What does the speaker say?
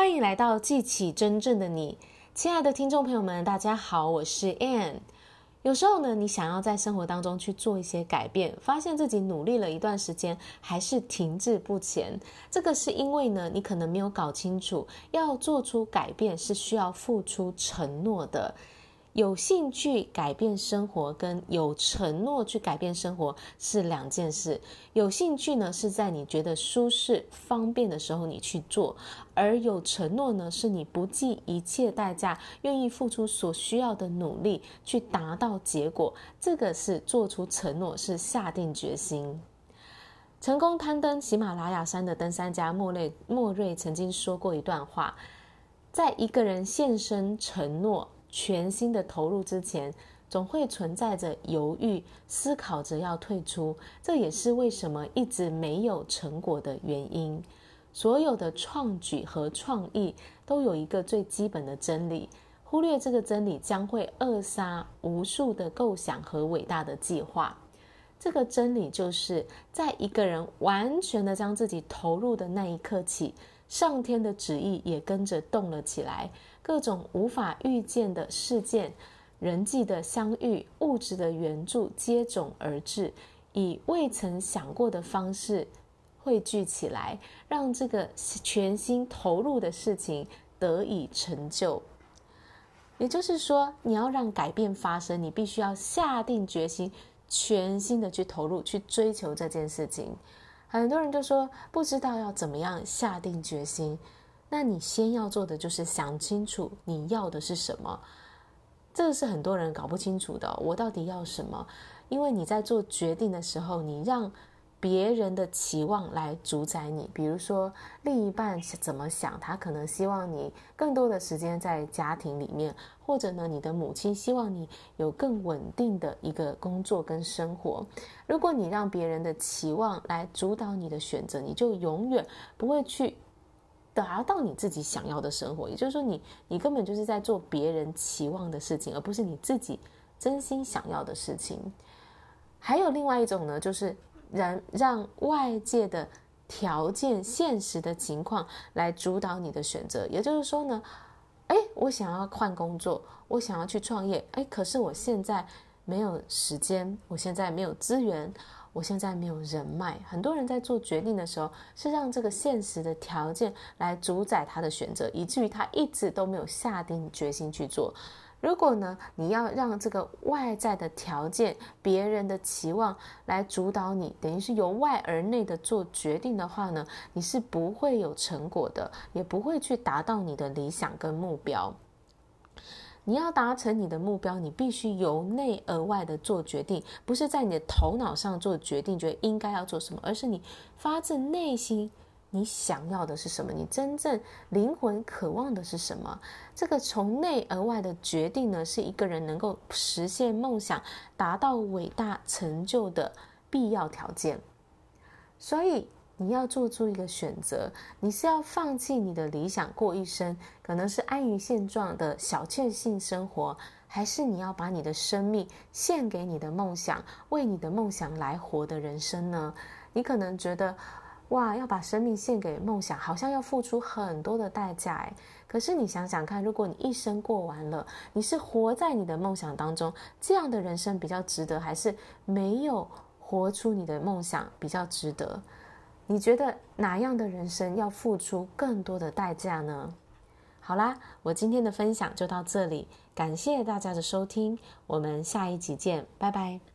欢迎来到记起真正的你，亲爱的听众朋友们，大家好，我是 Ann。有时候呢，你想要在生活当中去做一些改变，发现自己努力了一段时间，还是停滞不前。这个是因为呢，你可能没有搞清楚，要做出改变是需要付出承诺的。有兴趣改变生活，跟有承诺去改变生活是两件事。有兴趣呢，是在你觉得舒适、方便的时候你去做；而有承诺呢，是你不计一切代价，愿意付出所需要的努力去达到结果。这个是做出承诺，是下定决心。成功攀登喜马拉雅山的登山家莫瑞莫瑞曾经说过一段话：在一个人现身承诺。全心的投入之前，总会存在着犹豫，思考着要退出。这也是为什么一直没有成果的原因。所有的创举和创意都有一个最基本的真理，忽略这个真理将会扼杀无数的构想和伟大的计划。这个真理就是在一个人完全的将自己投入的那一刻起，上天的旨意也跟着动了起来。各种无法预见的事件、人际的相遇、物质的援助接踵而至，以未曾想过的方式汇聚起来，让这个全心投入的事情得以成就。也就是说，你要让改变发生，你必须要下定决心，全心的去投入，去追求这件事情。很多人就说，不知道要怎么样下定决心。那你先要做的就是想清楚你要的是什么，这个是很多人搞不清楚的。我到底要什么？因为你在做决定的时候，你让别人的期望来主宰你。比如说，另一半怎么想，他可能希望你更多的时间在家庭里面，或者呢，你的母亲希望你有更稳定的一个工作跟生活。如果你让别人的期望来主导你的选择，你就永远不会去。达到你自己想要的生活，也就是说你，你根本就是在做别人期望的事情，而不是你自己真心想要的事情。还有另外一种呢，就是让让外界的条件、现实的情况来主导你的选择。也就是说呢，哎，我想要换工作，我想要去创业，哎，可是我现在没有时间，我现在没有资源。我现在没有人脉，很多人在做决定的时候是让这个现实的条件来主宰他的选择，以至于他一直都没有下定决心去做。如果呢，你要让这个外在的条件、别人的期望来主导你，等于是由外而内的做决定的话呢，你是不会有成果的，也不会去达到你的理想跟目标。你要达成你的目标，你必须由内而外的做决定，不是在你的头脑上做决定，觉得应该要做什么，而是你发自内心，你想要的是什么，你真正灵魂渴望的是什么。这个从内而外的决定呢，是一个人能够实现梦想、达到伟大成就的必要条件。所以。你要做出一个选择，你是要放弃你的理想，过一生可能是安于现状的小确幸生活，还是你要把你的生命献给你的梦想，为你的梦想来活的人生呢？你可能觉得，哇，要把生命献给梦想，好像要付出很多的代价诶。可是你想想看，如果你一生过完了，你是活在你的梦想当中，这样的人生比较值得，还是没有活出你的梦想比较值得？你觉得哪样的人生要付出更多的代价呢？好啦，我今天的分享就到这里，感谢大家的收听，我们下一集见，拜拜。